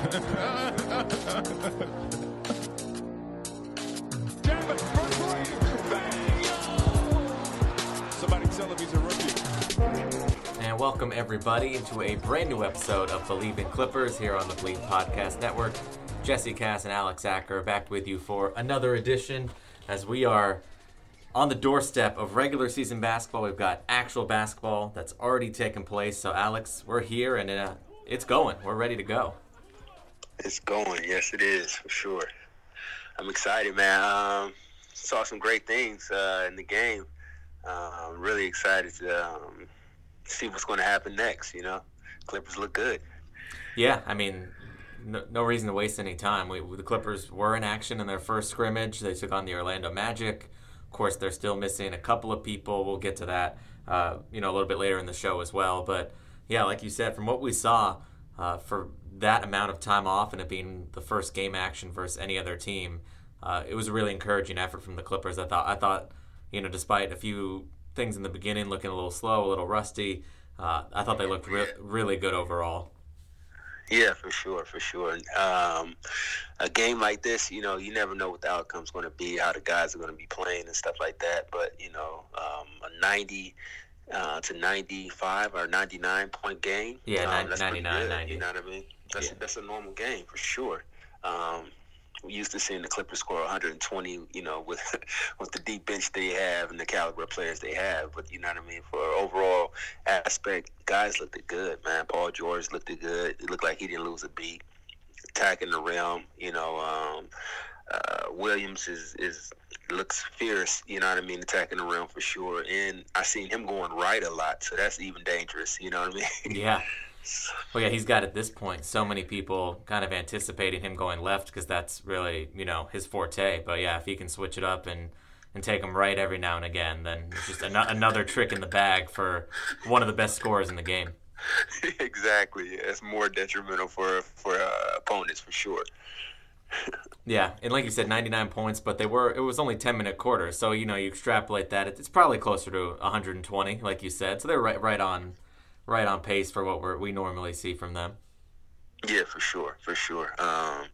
And welcome everybody into a brand new episode of Believe in Clippers here on the Believe Podcast Network. Jesse Cass and Alex Acker back with you for another edition as we are on the doorstep of regular season basketball. We've got actual basketball that's already taken place. So Alex, we're here and uh, it's going. We're ready to go. It's going. Yes, it is for sure. I'm excited, man. Um, saw some great things uh, in the game. Uh, I'm really excited to um, see what's going to happen next. You know, Clippers look good. Yeah, I mean, no, no reason to waste any time. We, the Clippers were in action in their first scrimmage. They took on the Orlando Magic. Of course, they're still missing a couple of people. We'll get to that, uh, you know, a little bit later in the show as well. But yeah, like you said, from what we saw, uh, for that amount of time off and it being the first game action versus any other team, uh, it was a really encouraging effort from the Clippers. I thought, I thought, you know, despite a few things in the beginning looking a little slow, a little rusty, uh, I thought they looked re- really good overall. Yeah, for sure, for sure. Um, a game like this, you know, you never know what the outcome's going to be, how the guys are going to be playing and stuff like that. But you know, um, a ninety uh, to ninety-five or ninety-nine point game. Yeah, um, nine- 99, good, 90. You know what I mean? That's Yeah. that's a normal game for sure. Um, we used to seeing the Clippers score 120, you know, with with the deep bench they have and the caliber of players they have. But you know what I mean? For overall aspect, guys looked good, man. Paul George looked good. It looked like he didn't lose a beat. Attacking the rim, you know. Um, uh, Williams is is looks fierce, you know what I mean, attacking the rim for sure. And I seen him going right a lot, so that's even dangerous, you know what I mean? Yeah. Well, yeah, he's got at this point so many people kind of anticipating him going left because that's really you know his forte. But yeah, if he can switch it up and and take him right every now and again, then it's just an- another trick in the bag for one of the best scorers in the game. exactly. Yeah, it's more detrimental for for uh, opponents for sure. Yeah, and like you said, 99 points, but they were it was only 10 minute quarter, so you know you extrapolate that, it's probably closer to 120, like you said. So they're right right on right on pace for what we're, we normally see from them. Yeah, for sure, for sure. Um,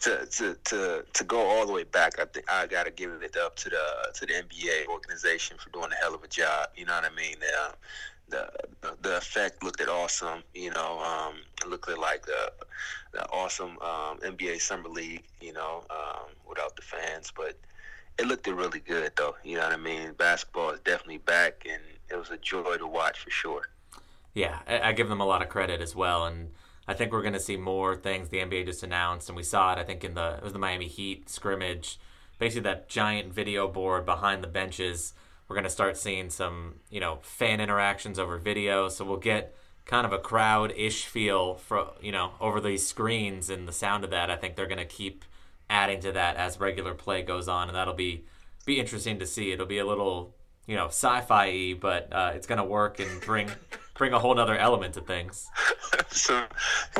to to to to go all the way back, I think I got to give it up to the to the NBA organization for doing a hell of a job. You know what I mean? Uh, the the effect looked at awesome. You know, um, it looked at like the the awesome um, NBA summer league. You know, um, without the fans, but it looked really good though. You know what I mean? Basketball is definitely back, and it was a joy to watch for sure. Yeah, I, I give them a lot of credit as well, and I think we're going to see more things the NBA just announced, and we saw it. I think in the it was the Miami Heat scrimmage, basically that giant video board behind the benches. We're going to start seeing some you know fan interactions over video, so we'll get kind of a crowd ish feel for you know over these screens and the sound of that. I think they're going to keep adding to that as regular play goes on, and that'll be be interesting to see. It'll be a little you know sci-fi but uh, it's going to work and bring bring a whole nother element to things. Some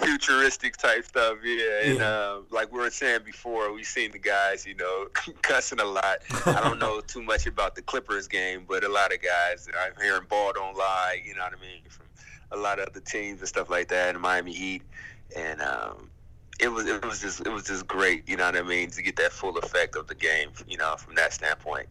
futuristic type stuff, yeah. And uh, like we were saying before, we've seen the guys, you know, cussing a lot. I don't know too much about the Clippers game, but a lot of guys, I'm hearing ball don't lie, you know what I mean, from a lot of other teams and stuff like that, and Miami Heat, and um, it was it was just it was just great, you know what I mean, to get that full effect of the game, you know, from that standpoint.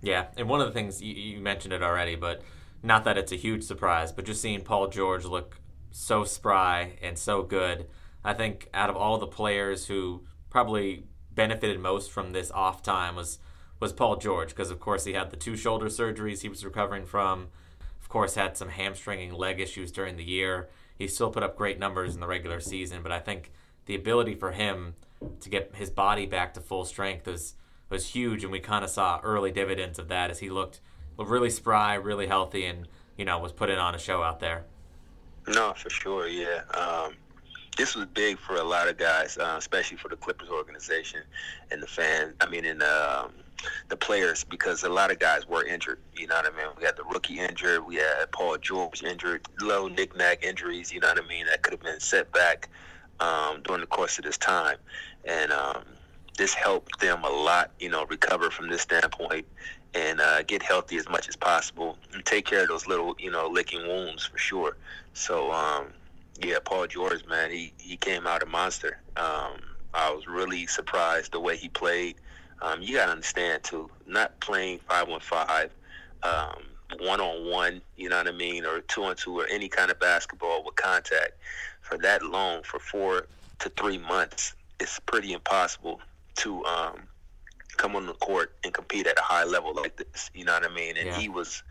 Yeah, and one of the things you, you mentioned it already, but not that it's a huge surprise, but just seeing Paul George look so spry and so good. I think out of all the players who probably benefited most from this off time was was Paul George because of course he had the two shoulder surgeries he was recovering from. Of course, had some hamstringing leg issues during the year. He still put up great numbers in the regular season, but I think the ability for him to get his body back to full strength was was huge, and we kind of saw early dividends of that as he looked really spry, really healthy, and you know was putting on a show out there. No, for sure, yeah. Um, this was big for a lot of guys, uh, especially for the Clippers organization and the fan. I mean, and um, the players because a lot of guys were injured. You know what I mean? We had the rookie injured. We had Paul George injured. Little knick-knack injuries. You know what I mean? That could have been setback um, during the course of this time, and um, this helped them a lot. You know, recover from this standpoint and uh, get healthy as much as possible and take care of those little, you know, licking wounds for sure. So, um, yeah, Paul George, man, he, he came out a monster. Um, I was really surprised the way he played. Um, you got to understand, too, not playing 5 on 5, one on one, you know what I mean, or two on two, or any kind of basketball with contact for that long, for four to three months, it's pretty impossible to um, come on the court and compete at a high level like this. You know what I mean? And Yeah. he was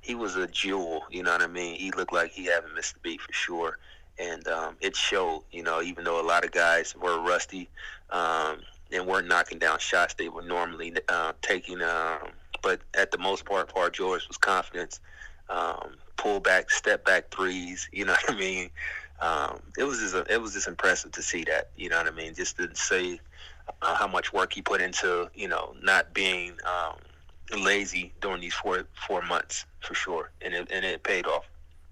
he was a jewel. You know what I mean? He looked like he haven't missed a beat for sure. And um, it showed, you know, even though a lot of guys were rusty um, and weren't knocking down shots they were normally uh, taking. Um, but at the most part, Paul George was confidence, um, pull back, step back threes. You know what I mean? Um, it was just it was just impressive to see that. You know what I mean? Just to say uh, how much work he put into you know not being um, lazy during these four four months for sure, and it, and it paid off.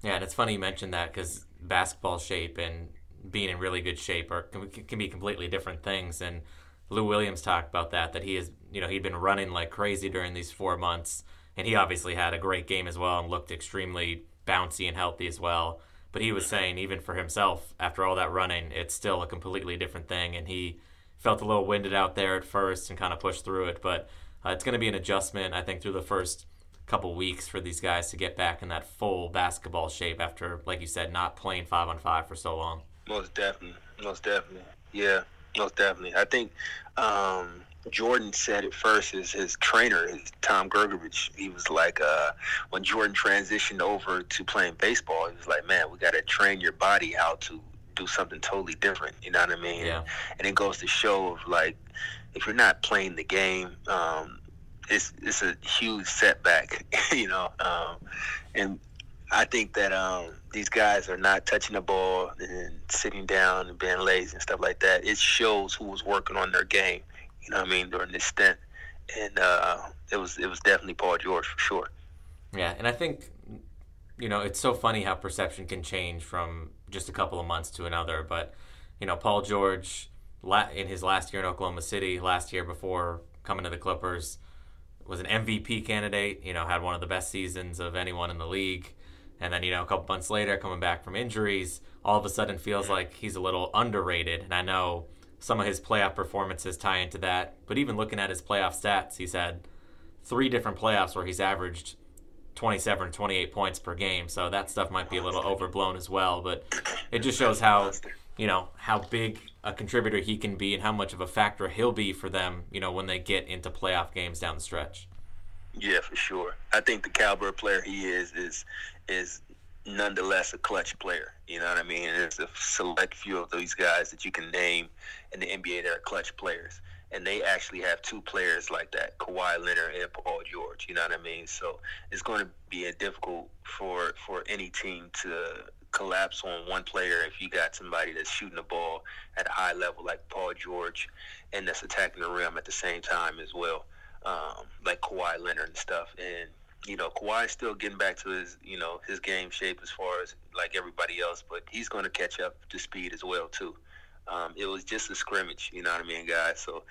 Yeah, and it's funny you mentioned that because basketball shape and being in really good shape are can, can be completely different things. And Lou Williams talked about that that he is you know he'd been running like crazy during these four months, and he obviously had a great game as well and looked extremely bouncy and healthy as well. But he was saying even for himself after all that running, it's still a completely different thing, and he felt a little winded out there at first and kind of pushed through it. But uh, it's going to be an adjustment, I think, through the first couple weeks for these guys to get back in that full basketball shape after, like you said, not playing five on five for so long. Most definitely, most definitely, yeah, most definitely. I think um, Jordan said it first. His his trainer, his Tom Gergovich, he was like, uh, when Jordan transitioned over to playing baseball, he was like, man, we got to train your body how to do something totally different. You know what I mean? Yeah. And it goes to show of like, if you're not playing the game, um, it's it's a huge setback. you know, um, and I think that um, these guys are not touching the ball and sitting down and being lazy and stuff like that. It shows who was working on their game. You know what I mean during this stint, and uh, it was it was definitely Paul George for sure. Yeah, and I think you know it's so funny how perception can change from just a couple of months to another. But you know, Paul George in his last year in Oklahoma City, last year before coming to the Clippers, was an MVP candidate. You know, had one of the best seasons of anyone in the league. And then you know, a couple months later, coming back from injuries, all of a sudden feels like he's a little underrated. And I know some of his playoff performances tie into that. But even looking at his playoff stats, he's had three different playoffs where he's averaged 27 28 points per game so that stuff might be a little overblown as well but it just shows how you know how big a contributor he can be and how much of a factor he'll be for them you know when they get into playoff games down the stretch Yeah, for sure. I think the caliber player he is is is nonetheless a clutch player. You know what I mean? There's a select few of these guys that you can name in the NBA that are clutch players. And they actually have two players like that, Kawhi Leonard and Paul George. You know what I mean? So it's going to be a difficult for for any team to collapse on one player if you got somebody that's shooting the ball at a high level like Paul George and that's attacking the rim at the same time as well um, like Kawhi Leonard and stuff. And you know, Kawhi's still getting back to his you know his game shape as far as like everybody else, but he's going to catch up to speed as well too. Um, it was just a scrimmage, you know what I mean, guys. So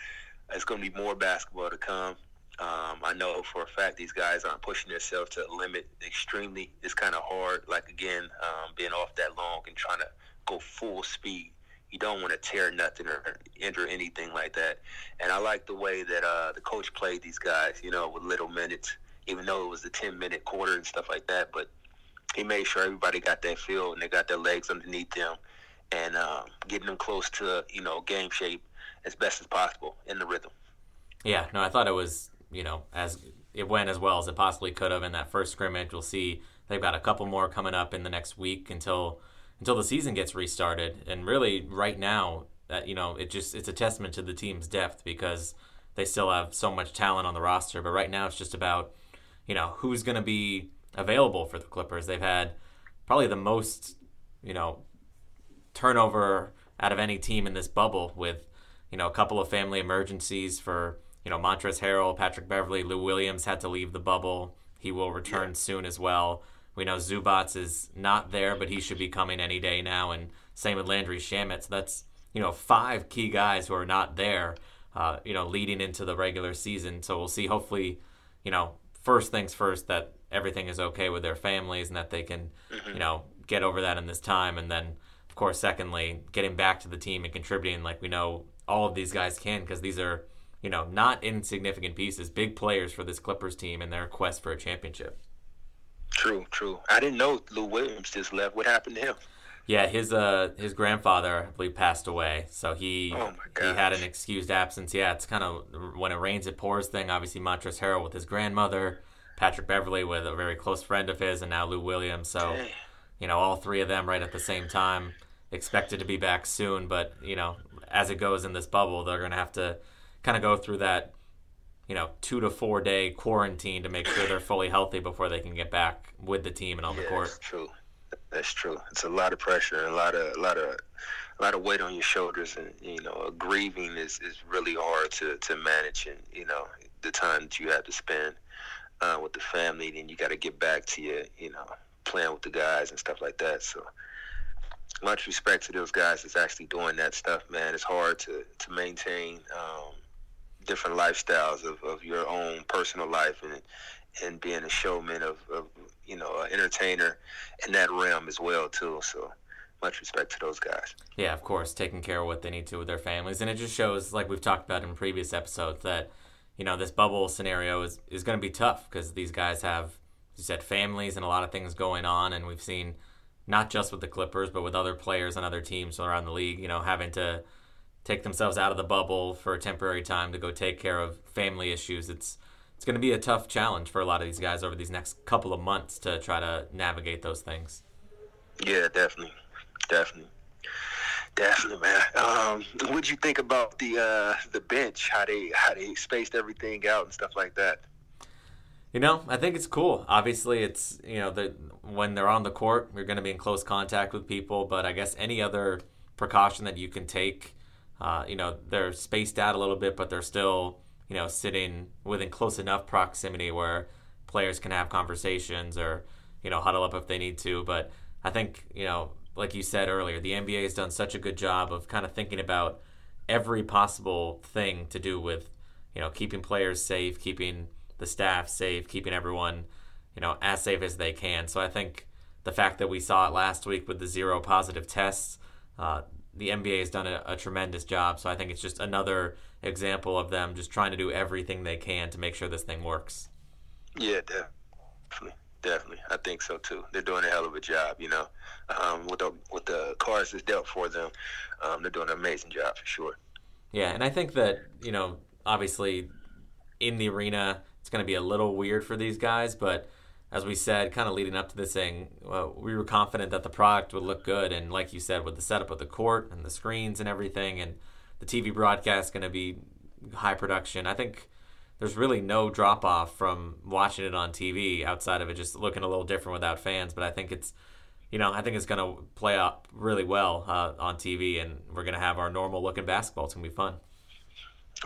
it's going to be more basketball to come. Um, I know for a fact these guys aren't pushing themselves to the limit extremely. It's kind of hard, like again, um, being off that long and trying to go full speed. You don't want to tear nothing or injure anything like that. And I like the way that uh, the coach played these guys, you know, with little minutes, even though it was a 10 minute quarter and stuff like that. But he made sure everybody got that feel and they got their legs underneath them and um, getting them close to, you know, game shape as best as possible in the rhythm. yeah no i thought it was you know as it went as well as it possibly could have in that first scrimmage. We'll see. They've got a couple more coming up in the next week until until the season gets restarted. And really right now that you know it just it's a testament to the team's depth because they still have so much talent on the roster. But right now it's just about you know who's going to be available for the clippers. They've had probably the most you know turnover out of any team in this bubble with, you know, a couple of family emergencies for, you know, Montrezl Harrell, Patrick Beverley, Lou Williams had to leave the bubble. He will return yeah. soon as well. We know Zubac is not there, but he should be coming any day now. And same with Landry Shamet. So that's, you know, five key guys who are not there, uh, you know, leading into the regular season. So we'll see, hopefully, you know, first things first, that everything is okay with their families and that they can, mm-hmm. you know, get over that in this time. And then, course, secondly, getting back to the team and contributing like we know all of these guys can because these are, you know, not insignificant pieces, big players for this Clippers team in their quest for a championship. True, true. I didn't know Lou Williams just left. What happened to him? Yeah, his uh his grandfather I believe passed away, so he oh he had an excused absence. Yeah, it's kind of when it rains it pours thing. Obviously, Montrezl Harrell with his grandmother, Patrick Beverley with a very close friend of his, and now Lou Williams. So, Dang. you know, all three of them right at the same time. Expected to be back soon, but you know, as it goes in this bubble, they're gonna have to kind of go through that you know, two to four day quarantine to make sure they're fully healthy before they can get back with the team and on yeah, the court. That's true. That's true. It's a lot of pressure and a lot of a lot of a lot of weight on your shoulders, and you know, grieving is, is really hard to, to manage, and you know, the time that you have to spend uh, with the family, then you got to get back to your, you know, playing with the guys and stuff like that. So, much respect to those guys that's actually doing that stuff, man. It's hard to to maintain. Um, different lifestyles of, of your own personal life and and being a showman of, of you know an entertainer in that realm as well too. So much respect to those guys. Yeah, of course, taking care of what they need to with their families, and it just shows, like we've talked about in previous episodes, that you know this bubble scenario is is going to be tough because these guys have, you said, families and a lot of things going on, and we've seen not just with the Clippers, but with other players and other teams around the league, you know, having to take themselves out of the bubble for a temporary time to go take care of family issues. It's it's going to be a tough challenge for a lot of these guys over these next couple of months to try to navigate those things. Yeah, definitely, definitely, definitely, man. Um, what did you think about the uh, the bench? How they how they spaced everything out and stuff like that? You know, I think it's cool. Obviously, it's you know the when they're on the court, you're going to be in close contact with people. But I guess any other precaution that you can take uh, you know, they're spaced out a little bit, but they're still, you know, sitting within close enough proximity where players can have conversations or, you know, huddle up if they need to. But I think, you know, like you said earlier, the NBA has done such a good job of kind of thinking about every possible thing to do with, you know, keeping players safe, keeping the staff safe, keeping everyone, you know, as safe as they can. So I think the fact that we saw it last week with the zero positive tests, uh, the NBA has done a, a, tremendous job. So I think it's just another example of them just trying to do everything they can to make sure this thing works. Yeah, definitely, definitely. I think so too. They're doing a hell of a job. You know, um, with the with the cards that's dealt for them, um, they're doing an amazing job for sure. Yeah, and I think that you know, obviously, in the arena, it's going to be a little weird for these guys, but as we said, kind of leading up to this thing, well, we were confident that the product would look good. And like you said, with the setup of the court and the screens and everything, and the TV broadcast going to be high production, I think there's really no drop off from watching it on TV outside of it just looking a little different without fans. But I think it's, you know, I think it's going to play out really well uh, on TV, and we're going to have our normal looking basketball. It's going to be fun.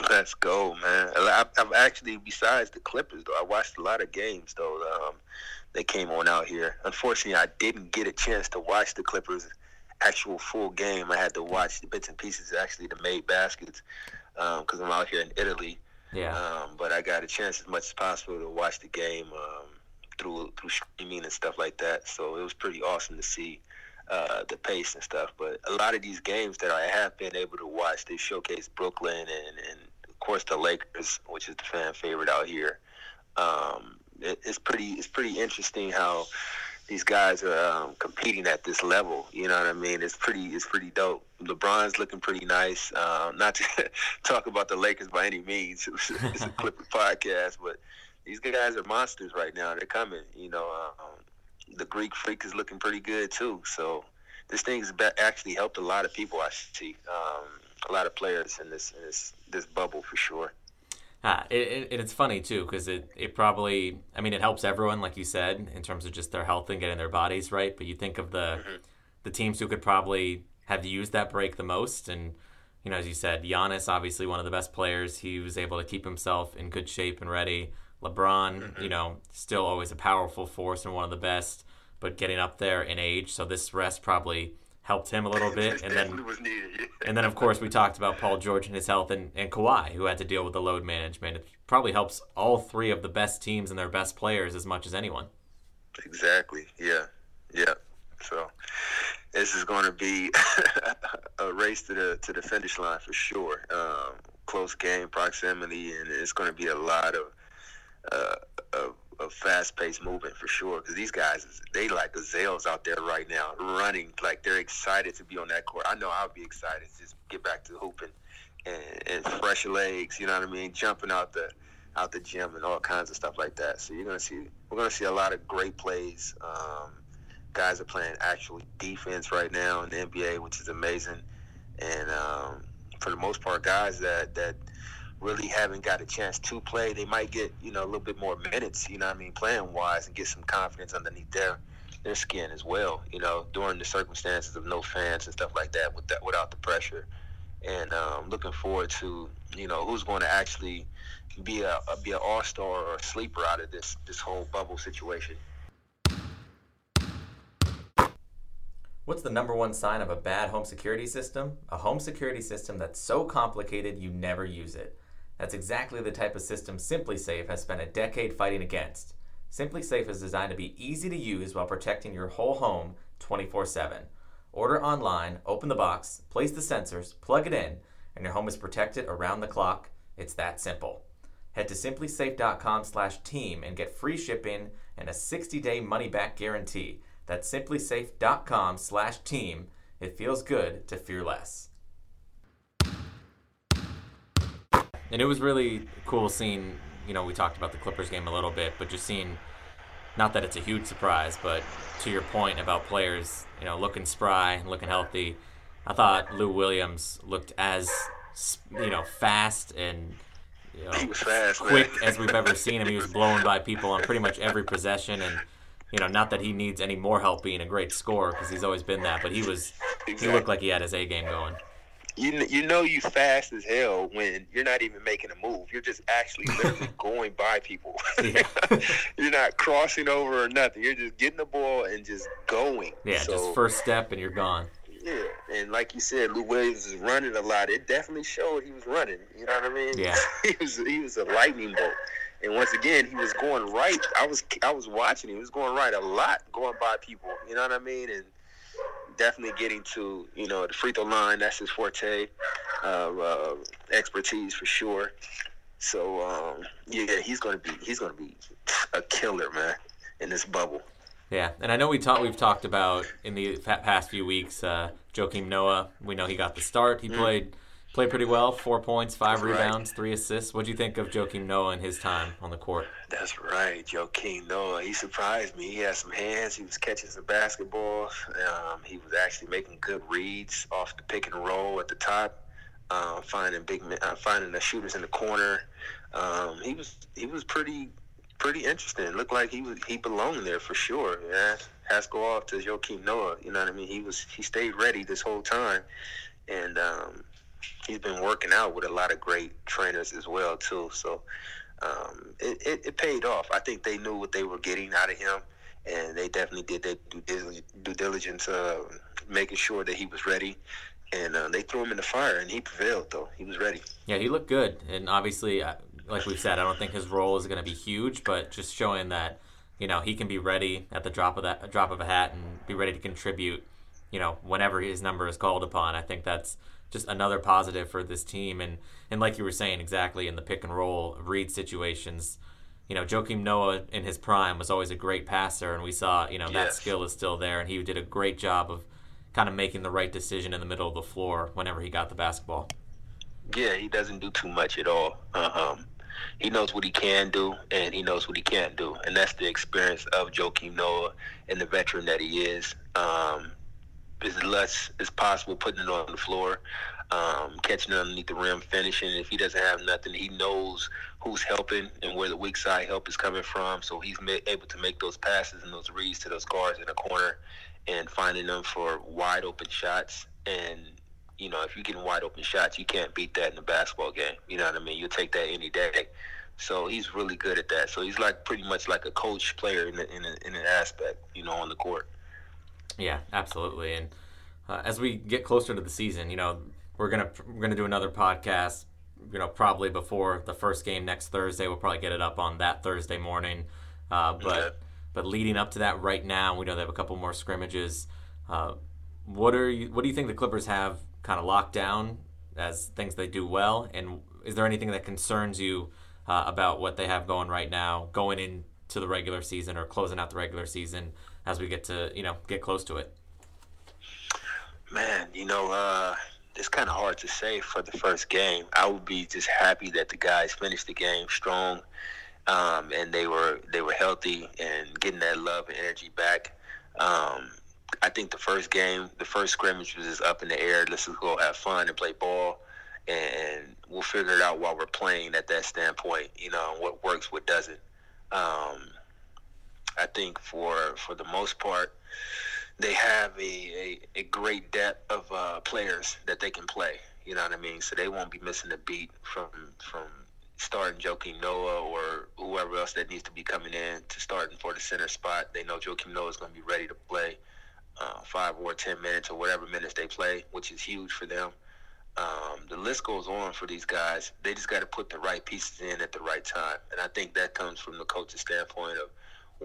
Let's go, man. I've actually, besides the Clippers, though, I watched a lot of games though. Um, that came on out here. Unfortunately, I didn't get a chance to watch the Clippers actual full game. I had to watch the bits and pieces, actually, the made baskets, because um, I'm out here in Italy. Yeah. Um, but I got a chance as much as possible to watch the game um, through through streaming and stuff like that. So it was pretty awesome to see uh, the pace and stuff. But a lot of these games that I have been able to watch, they showcase Brooklyn and, and of course the Lakers, which is the fan favorite out here. Um, it, it's pretty it's pretty interesting how these guys are um, competing at this level. You know what I mean? It's pretty it's pretty dope. LeBron's looking pretty nice. Uh, not to talk about the Lakers by any means. it's a Clipper podcast, but these guys are monsters right now. They're coming. You know, um, the Greek Freak is looking pretty good too. So this thing's actually helped a lot of people. I see um, a lot of players in this in this this bubble for sure. Ah, it, it, it's funny too because it, it probably I mean it helps everyone like you said in terms of just their health and getting their bodies right. But you think of the mm-hmm. the teams who could probably have used that break the most. And, you know, as you said, Giannis, obviously one of the best players. He was able to keep himself in good shape and ready. LeBron, mm-hmm. you know, still always a powerful force and one of the best, but getting up there in age. So this rest probably helped him a little bit. And then, and then of course, we talked about Paul George and his health, and, and Kawhi, who had to deal with the load management. It probably helps all three of the best teams and their best players as much as anyone. Exactly. Yeah. Yeah. So this is going to be a race to the to the finish line for sure. Um, close game proximity, and it's going to be a lot of uh, of, of fast paced movement for sure. Because these guys, they like gazelles out there right now, running like they're excited to be on that court. I know I'll be excited to just get back to hooping and, and fresh legs. You know what I mean? Jumping out the out the gym and all kinds of stuff like that. So you're gonna see we're gonna see a lot of great plays. Um, guys are playing actual defense right now in the NBA, which is amazing. And um, for the most part, guys that that really haven't got a chance to play. They might get, you know, a little bit more minutes, you know I mean, playing wise and get some confidence underneath their their skin as well, you know, during the circumstances of no fans and stuff like that with that without the pressure. And um, looking forward to, you know, who's going to actually be a, a be an all star or a sleeper out of this this whole bubble situation. What's the number one sign of a bad home security system? A home security system that's so complicated you never use it. That's exactly the type of system SimpliSafe has spent a decade fighting against. SimpliSafe is designed to be easy to use while protecting your whole home 24 7. Order online, open the box, place the sensors, plug it in, and your home is protected around the clock. It's that simple. Head to simplisafe.com/team and get free shipping and a 60-day money-back guarantee. That's simplisafe.com/team. It feels good to fear less. And it was really cool seeing. You know, we talked about the Clippers game a little bit, but just seeing. Not that it's a huge surprise, but to your point about players, you know, looking spry and looking healthy, I thought Lou Williams looked as, you know, fast and you know, fast, quick as we've ever seen him. He was blown by people on pretty much every possession, and you know, not that he needs any more help being a great scorer because he's always been that, but he was exactly. he looked like he had his A game going you you know you fast as hell when you're not even making a move. You're just actually literally going by people. you're not crossing over or nothing. You're just getting the ball and just going. Yeah, so, just first step and you're gone. Yeah, and like you said, Lou Williams is running a lot. It definitely showed he was running. You know what I mean? Yeah. he was he was a lightning bolt. And once again, he was going right. I was I was watching. Him. He was going right a lot, going by people. You know what I mean? And definitely getting to you know the free throw line. That's his forte, uh, uh, expertise for sure. So um, yeah, he's gonna be he's gonna be a killer, man, in this bubble. Yeah, and I know we talked we've talked about in the past few weeks. Uh, Joakim Noah, we know he got the start. He mm. played played pretty well. Four points, five That's rebounds, right. three assists. What do you think of Joakim Noah and his time on the court? That's right, Joakim Noah. He surprised me. He had some hands. He was catching some basketball. Um, he was actually making good reads off the pick and roll at the top, uh, finding big, uh, finding the shooters in the corner. Um, he was he was pretty pretty interesting. It looked like he was he belonged there for sure. Yeah, has to go off to Joakim Noah. You know what I mean? He was he stayed ready this whole time, and um, he's been working out with a lot of great trainers as well too. So um, it, it, it, paid off. I think they knew what they were getting out of him, and they definitely did their due diligence, uh, making sure that he was ready. And uh, they threw him in the fire, and he prevailed. Though he was ready. Yeah, he looked good, and obviously, uh, like we've said, I don't think his role is going to be huge, but just showing that you know he can be ready at the drop of that drop of a hat and be ready to contribute. You know, whenever his number is called upon, I think that's just another positive for this team. And and like you were saying exactly in the pick and roll read situations, you know, Joakim Noah in his prime was always a great passer, and we saw you know yes. that skill is still there, and he did a great job of kind of making the right decision in the middle of the floor whenever he got the basketball. Yeah, he doesn't do too much at all. Uh, um, he knows what he can do, and he knows what he can't do, and that's the experience of Joakim Noah and the veteran that he is. Um, as less as possible putting it on the floor, um, catching it underneath the rim, finishing. If he doesn't have nothing, he knows who's helping and where the weak side help is coming from. So he's able to make those passes and those reads to those guards in the corner and finding them for wide open shots. and you know if you're getting wide open shots, you can't beat that in a basketball game. You know what I mean? You'll take that any day. So he's really good at that. So he's like pretty much like a coach player in the, in, a, in an aspect, you know, on the court. Yeah, absolutely. And uh, as we get closer to the season, you know, we're gonna we're gonna do another podcast. You know, probably before the first game next Thursday. We'll probably get it up on that Thursday morning. Uh, but okay. but leading up to that, right now, we know they have a couple more scrimmages. Uh, what are you? What do you think the Clippers have kind of locked down as things they do well? And is there anything that concerns you uh, about what they have going right now, going into the regular season or closing out the regular season as we get to you know get close to it? Man, you know, uh, it's kind of hard to say for the first game. I would be just happy that the guys finished the game strong, um, and they were they were healthy and getting that love and energy back. Um, I think the first game, the first scrimmage was just up in the air. Let's just go have fun and play ball, and we'll figure it out while we're playing at that standpoint. You know, what works, what doesn't. Um, I think for for the most part, they have a, a, a great depth of uh, players that they can play. You know what I mean? So they won't be missing a beat from from starting Joakim Noah or whoever else that needs to be coming in to starting for the center spot. They know Joakim Noah is going to be ready to play uh, five or ten minutes or whatever minutes they play, which is huge for them. Um, the list goes on for these guys. They just got to put the right pieces in at the right time, and I think that comes from the coach's standpoint of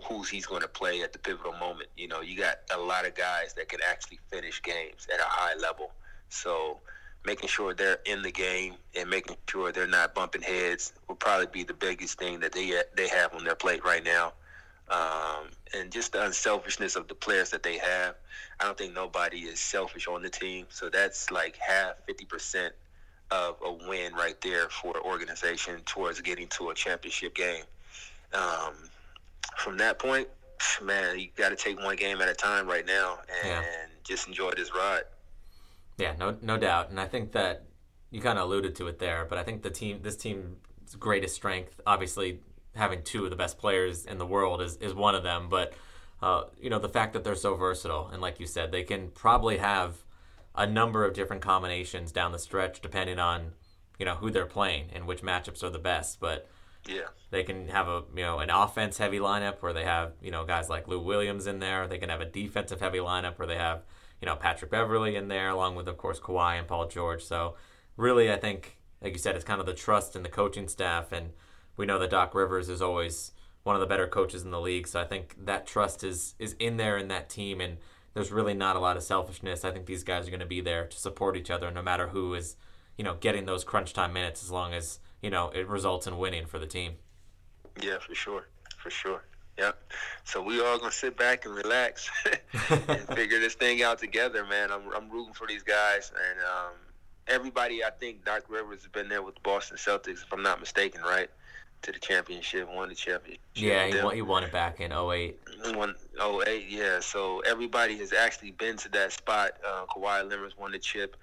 who's he's going to play at the pivotal moment. You know, you got a lot of guys that can actually finish games at a high level. So making sure they're in the game and making sure they're not bumping heads will probably be the biggest thing that they they have on their plate right now. Um, and just the unselfishness of the players that they have. I don't think nobody is selfish on the team. So that's like half, 50% of a win right there for the organization towards getting to a championship game. Um, from that point, man, you got to take one game at a time right now and yeah. just enjoy this ride. Yeah, no, no doubt. And I think that you kind of alluded to it there, but I think the team, this team's greatest strength, obviously having two of the best players in the world is, is one of them. But uh, you know the fact that they're so versatile and like you said, they can probably have a number of different combinations down the stretch depending on you know who they're playing and which matchups are the best. But yeah, they can have a you know an offense heavy lineup where they have you know guys like Lou Williams in there. They can have a defensive heavy lineup where they have you know Patrick Beverley in there along with of course Kawhi and Paul George. So really, I think like you said, it's kind of the trust in the coaching staff and we know that Doc Rivers is always one of the better coaches in the league. So I think that trust is is in there in that team, and there's really not a lot of selfishness. I think these guys are going to be there to support each other, no matter who is, you know, getting those crunch time minutes, as long as you know it results in winning for the team. Yeah, for sure, for sure. Yep. So we all gonna sit back and relax and figure this thing out together, man. I'm I'm rooting for these guys, and um, everybody. I think Doc Rivers has been there with the Boston Celtics, if I'm not mistaken, right? to the championship, won the championship. Yeah, he won, he won it back in 08. Won 08, yeah. So everybody has actually been to that spot. Uh, Kawhi Leonard's won the chip.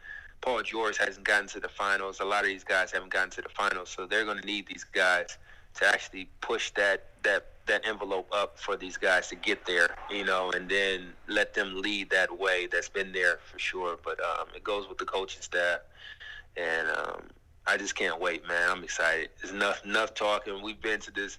Paul George hasn't gotten to the finals. A lot of these guys haven't gotten to the finals, so they're going to need these guys to actually push that that that envelope up for these guys to get there, you know, and then let them lead that way. That's been there for sure, but um, it goes with the coaching staff, and um, I just can't wait, man. I'm excited. There's enough enough talking. We've been to this,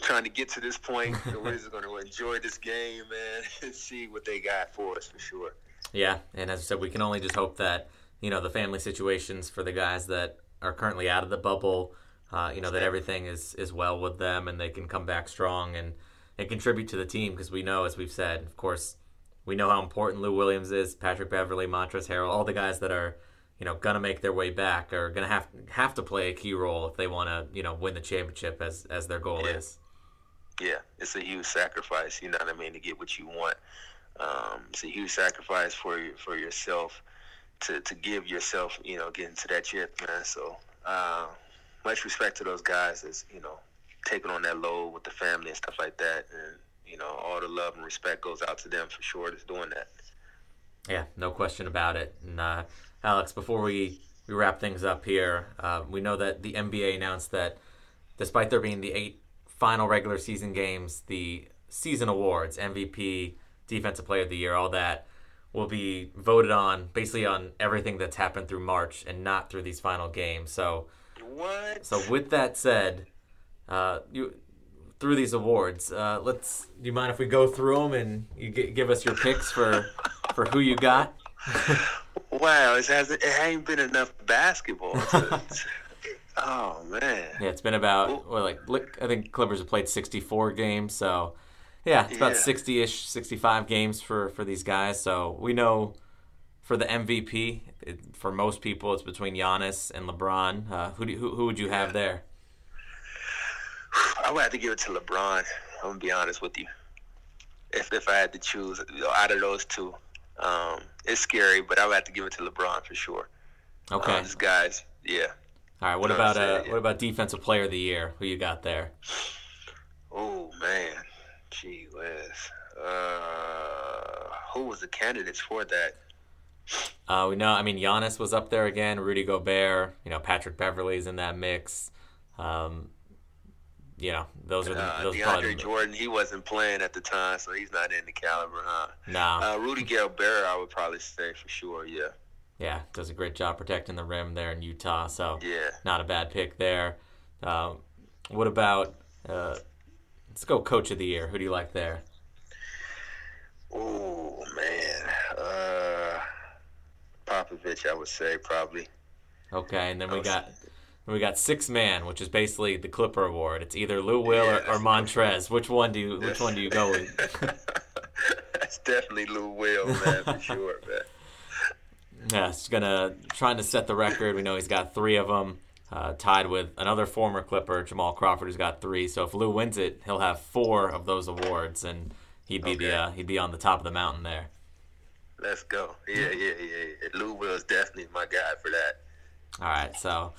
trying to get to this point. we're just going to enjoy this game, man, and see what they got for us for sure. Yeah, and as I said, we can only just hope that you know the family situations for the guys that are currently out of the bubble, uh, you know that everything is is well with them and they can come back strong and and contribute to the team because we know, as we've said, of course, we know how important Lou Williams is, Patrick Beverley, Montrezl Harrell, all the guys that are you know gonna make their way back are gonna have have to play a key role if they want to you know win the championship as as their goal yeah. is. Yeah, it's a huge sacrifice. You know what I mean to get what you want. Um, it's a huge sacrifice for you for yourself to to give yourself you know getting to that chip, man. So uh, much respect to those guys as you know taking on that load with the family and stuff like that, and you know all the love and respect goes out to them for sure. That's doing that. Yeah, no question about it. And uh, Alex, before we, we wrap things up here, uh, we know that the NBA announced that despite there being the eight final regular season games, the season awards, MVP, Defensive Player of the Year, all that, will be voted on basically on everything that's happened through March and not through these final games. So, What? so with that said, uh, you through these awards, uh, let's. Do you mind if we go through them and you g- give us your picks for for who you got? wow, it hasn't. It ain't been enough basketball. To, oh man. Yeah, it's been about well, like I think Clippers have played 64 games, so yeah, it's about Yeah. 60ish, 65 games for for these guys. So we know for the MVP, it, for most people, it's between Giannis and LeBron. Uh, who, do, who who would you have there? I would have to give it to LeBron. I'm gonna be honest with you. If if I had to choose you know, out of those two, um, it's scary, but I would have to give it to LeBron for sure. Okay, Um, guy's, yeah. all right. What no, about I uh, yeah. what about Defensive Player of the Year? Who you got there? Oh man, gee whiz. Uh, who was the candidates for that? Uh, we know. I mean, Giannis was up there again. Rudy Gobert. You know, Patrick Beverley's in that mix. Um, you know, those are the, Uh, those probably DeAndre the- Jordan, he wasn't playing at the time, so he's not in the caliber, huh? Nah. Uh, Rudy Gobert, I would probably say for sure. Yeah, yeah, does a great job protecting the rim there in Utah. So yeah. not a bad pick there. Um, what about? Let's go Coach of the Year. Who do you like there? Oh man, uh, Popovich, I would say probably. Okay, and then we got we got six man, which is basically the Clipper Award. It's either Lou Will Yeah, or, or Montrez. Which one do you Which one do you go with? That's definitely Lou Will, man, for sure, man. Yeah, he's gonna trying to set the record. We know he's got three of them, uh, tied with another former Clipper, Jamal Crawford, who's got three. So if Lou wins it, he'll have four of those awards, and he'd be the uh, he'd be on the top of the mountain there. Let's go. Yeah, yeah, yeah. yeah. Lou Will is definitely my guy for that. All right, so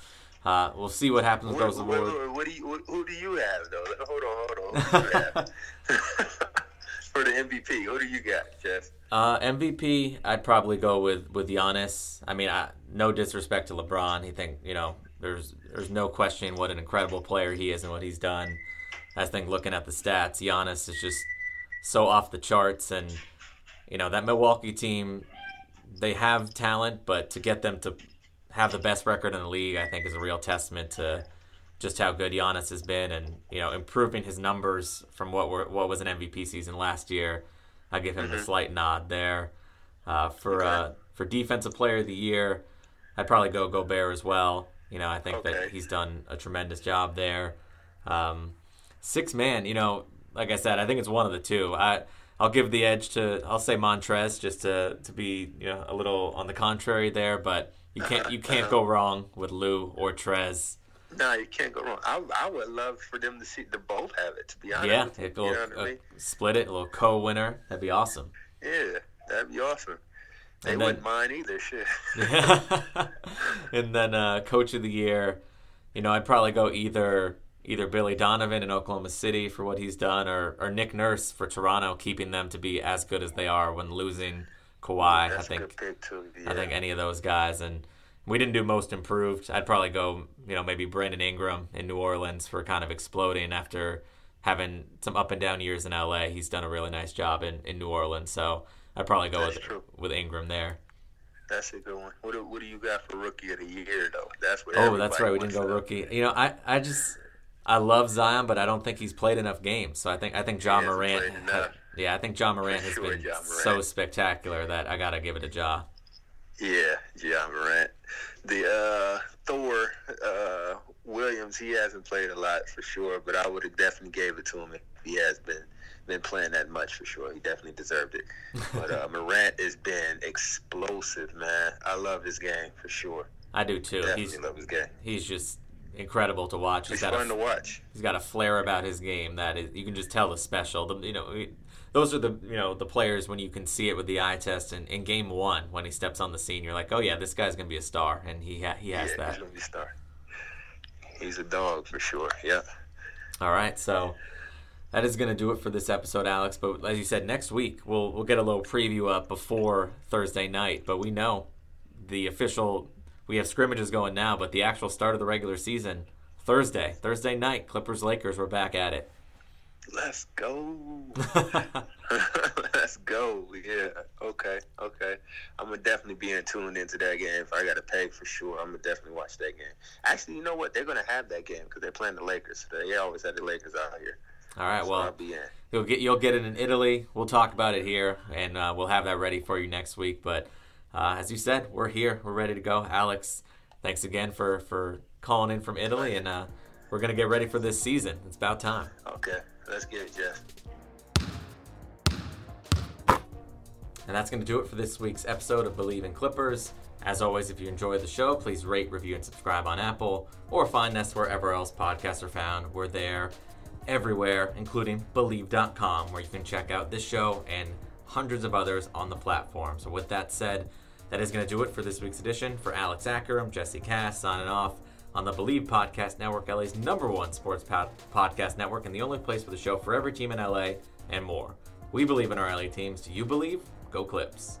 uh, we'll see what happens with What, those awards. what, what do you who do you have though? Hold on, hold on. Who do you have? for the MVP, who do you got, Jeff? Uh, MVP, I'd probably go with with Giannis. I mean, I, no disrespect to LeBron. He think you know there's there's no questioning what an incredible player he is and what he's done. I think looking at the stats, Giannis is just so off the charts, and you know that Milwaukee team, they have talent, but to get them to have the best record in the league, I think is a real testament to just how good Giannis has been, and you know improving his numbers from what were what was an MVP season last year. I give him a slight nod there. Uh, for uh, for defensive player of the year, I'd probably go Gobert as well. You know, I think that he's done a tremendous job there. Um, six man, you know, like I said, I think it's one of the two. I I'll give the edge to I'll say Montrez just to to be you know a little on the contrary there, but you can't you can't go wrong with Lou or Trez. No, you can't go wrong. I, I would love for them to see to both have it. To be honest, Yeah, it go, you know I mean? split it, a little co-winner. That'd be awesome. Yeah, that'd be awesome. They And then- wouldn't mind either. Shit. and then uh, coach of the year, you know, I'd probably go either either Billy Donovan in Oklahoma City for what he's done, or or Nick Nurse for Toronto, keeping them to be as good as they are when losing Kawhi. That's I a good think too. I think any of those guys, and we didn't do most improved. I'd probably go, you know, maybe Brandon Ingram in New Orleans for kind of exploding after having some up and down years in LA. He's done a really nice job in, in New Orleans, so I'd probably go That's with true. with Ingram there. That's a good one. What do, what do you got for rookie of the year though? That's what. Oh, that's right. We didn't go rookie. You know, I, I just I love Zion, but I don't think he's played enough games. So I think I think Ja Morant. yeah, I think Ja Morant has sure, been Morant. so spectacular that I gotta give it to Ja. Yeah, Ja Morant. The uh, Thor uh, Williams, he hasn't played a lot for sure, but I would have definitely gave it to him if he has been been playing that much for sure. He definitely deserved it. But uh, Morant has been explosive, man. I love his game for sure. I do too. Definitely He's love his game. he's just incredible to watch. He's He's got fun to a, watch. he's got a flair about his game that is you can just tell is special. The, you know. those are the you know the players when you can see it with the eye test and in game one when he steps on the scene you're like oh yeah this guy's gonna be a star and he ha- he has yeah, that he's gonna be a star. He's a dog for sure. Yeah. All right, so that is going to do it for this episode, Alex. But as you said, next week we'll we'll get a little preview up before Thursday night. But we know the official we have scrimmages going now, but the actual start of the regular season Thursday, Thursday night, Clippers Lakers. We're back at it. Let's go. Let's go. Yeah. Okay. Okay. I'm gonna definitely be in tuned into that game. If I gotta pay for sure, I'm gonna definitely watch that game. Actually, you know what? They're gonna have that game because they're playing the Lakers. They always have the Lakers out here. All right. Well, I'll be in. You'll get you'll get it in Italy. We'll talk about it here, and uh, we'll have that ready for you next week. But uh, as you said, we're here. We're ready to go. Alex, thanks again for for calling in from Italy, and uh, we're gonna get ready for this season. It's about time. Okay. Let's get it, Jeff. And that's going to do it for this week's episode of Bleav in Clippers. As always, if you enjoyed the show, please rate, review, and subscribe on Apple or find us wherever else podcasts are found. We're there everywhere, including Bleav.com, where you can check out this show and hundreds of others on the platform. So, with that said, that is going to do it for this week's edition. For Alex Acker, Jesse Cass signing off on the Bleav Podcast Network, LA's number one sports pod- podcast network, and the only place for the show for every team in LA and more. We believe in our LA teams. Do you believe? Go Clips.